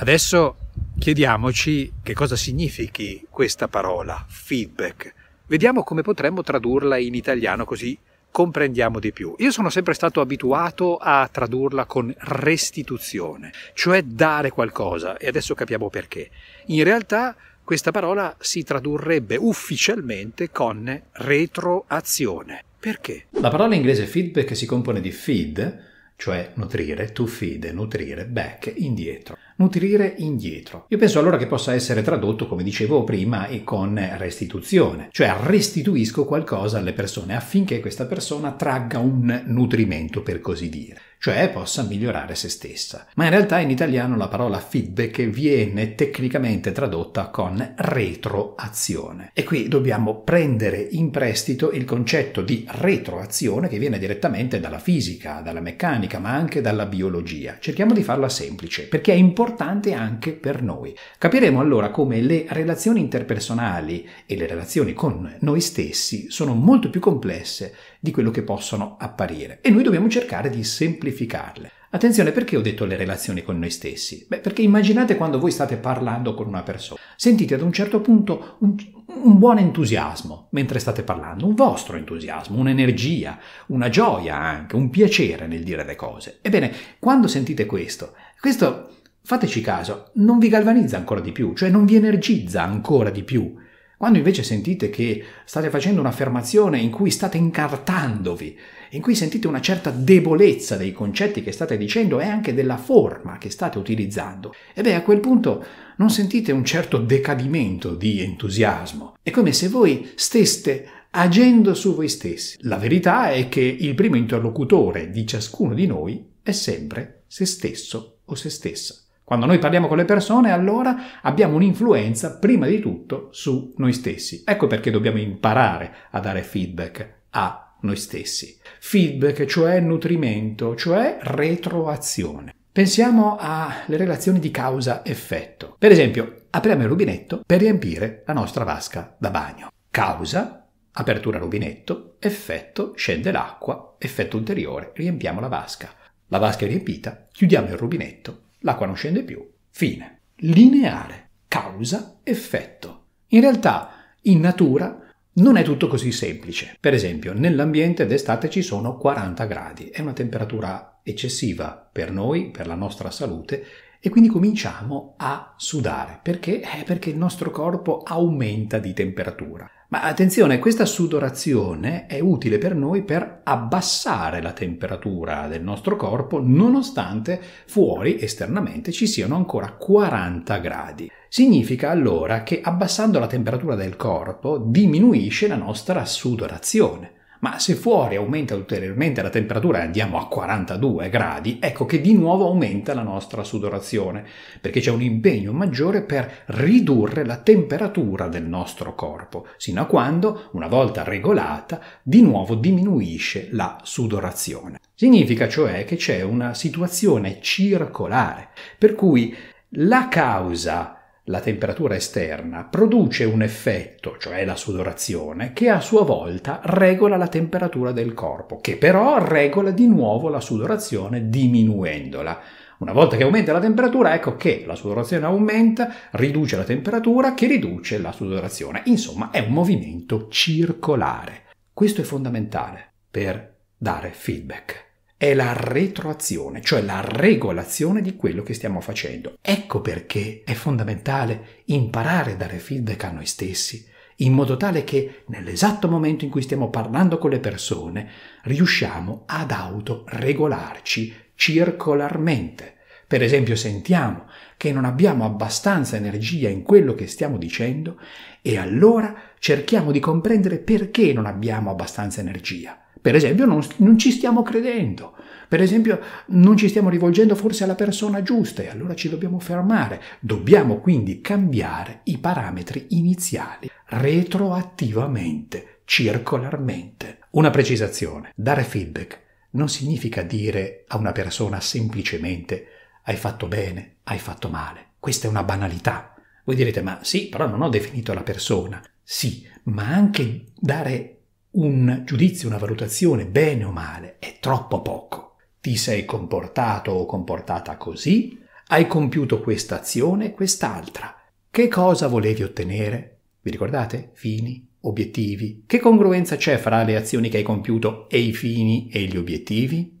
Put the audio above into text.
Adesso chiediamoci che cosa significhi questa parola, feedback. Vediamo come potremmo tradurla in italiano così comprendiamo di più. Io sono sempre stato abituato a tradurla con restituzione, cioè dare qualcosa, e adesso capiamo perché. In realtà questa parola si tradurrebbe ufficialmente con retroazione. Perché? La parola inglese feedback si compone di feed, cioè nutrire, to feed, nutrire, back, indietro nutrire indietro. Io penso allora che possa essere tradotto, come dicevo prima, e con restituzione, cioè restituisco qualcosa alle persone affinché questa persona tragga un nutrimento, per così dire cioè possa migliorare se stessa. Ma in realtà in italiano la parola feedback viene tecnicamente tradotta con retroazione. E qui dobbiamo prendere in prestito il concetto di retroazione che viene direttamente dalla fisica, dalla meccanica, ma anche dalla biologia. Cerchiamo di farla semplice, perché è importante anche per noi. Capiremo allora come le relazioni interpersonali e le relazioni con noi stessi sono molto più complesse di quello che possono apparire e noi dobbiamo cercare di semplificarle. Attenzione, perché ho detto le relazioni con noi stessi? Beh, perché immaginate quando voi state parlando con una persona, sentite ad un certo punto un, un buon entusiasmo mentre state parlando, un vostro entusiasmo, un'energia, una gioia anche, un piacere nel dire le cose. Ebbene, quando sentite questo, questo, fateci caso, non vi galvanizza ancora di più, cioè non vi energizza ancora di più quando invece sentite che state facendo un'affermazione in cui state incartandovi, in cui sentite una certa debolezza dei concetti che state dicendo e anche della forma che state utilizzando, e beh a quel punto non sentite un certo decadimento di entusiasmo. È come se voi steste agendo su voi stessi. La verità è che il primo interlocutore di ciascuno di noi è sempre se stesso o se stessa. Quando noi parliamo con le persone, allora abbiamo un'influenza prima di tutto su noi stessi. Ecco perché dobbiamo imparare a dare feedback a noi stessi. Feedback, cioè nutrimento, cioè retroazione. Pensiamo alle relazioni di causa-effetto. Per esempio, apriamo il rubinetto per riempire la nostra vasca da bagno. Causa, apertura rubinetto, effetto, scende l'acqua, effetto ulteriore, riempiamo la vasca. La vasca è riempita, chiudiamo il rubinetto l'acqua non scende più. Fine. Lineare. Causa-effetto. In realtà, in natura, non è tutto così semplice. Per esempio, nell'ambiente d'estate ci sono 40 gradi, è una temperatura eccessiva per noi, per la nostra salute, e quindi cominciamo a sudare. Perché? Eh, perché il nostro corpo aumenta di temperatura. Ma attenzione, questa sudorazione è utile per noi per abbassare la temperatura del nostro corpo nonostante fuori esternamente ci siano ancora 40 gradi. Significa allora che abbassando la temperatura del corpo diminuisce la nostra sudorazione. Ma se fuori aumenta ulteriormente la temperatura e andiamo a 42 gradi, ecco che di nuovo aumenta la nostra sudorazione, perché c'è un impegno maggiore per ridurre la temperatura del nostro corpo, sino a quando, una volta regolata, di nuovo diminuisce la sudorazione. Significa cioè che c'è una situazione circolare, per cui la causa la temperatura esterna produce un effetto, cioè la sudorazione, che a sua volta regola la temperatura del corpo, che però regola di nuovo la sudorazione diminuendola. Una volta che aumenta la temperatura, ecco che la sudorazione aumenta, riduce la temperatura, che riduce la sudorazione. Insomma, è un movimento circolare. Questo è fondamentale per dare feedback è la retroazione, cioè la regolazione di quello che stiamo facendo. Ecco perché è fondamentale imparare a dare feedback a noi stessi, in modo tale che nell'esatto momento in cui stiamo parlando con le persone riusciamo ad autoregolarci circolarmente. Per esempio sentiamo che non abbiamo abbastanza energia in quello che stiamo dicendo e allora cerchiamo di comprendere perché non abbiamo abbastanza energia. Per esempio non, non, ci stiamo credendo, per esempio non ci stiamo rivolgendo forse alla persona giusta e allora ci dobbiamo fermare. Dobbiamo quindi cambiare i parametri iniziali retroattivamente, circolarmente. Una precisazione, dare feedback non significa dire a una persona semplicemente hai fatto bene, hai fatto male. Questa è una banalità. Voi direte ma sì, però non ho definito la persona. Sì, ma anche dare un giudizio, una valutazione, bene o male, è troppo poco. Ti sei comportato o comportata così, Hai compiuto questa azione e quest'altra. Che cosa volevi ottenere? Vi ricordate? Fini, obiettivi. Che congruenza c'è fra le azioni che hai compiuto e i fini e gli obiettivi?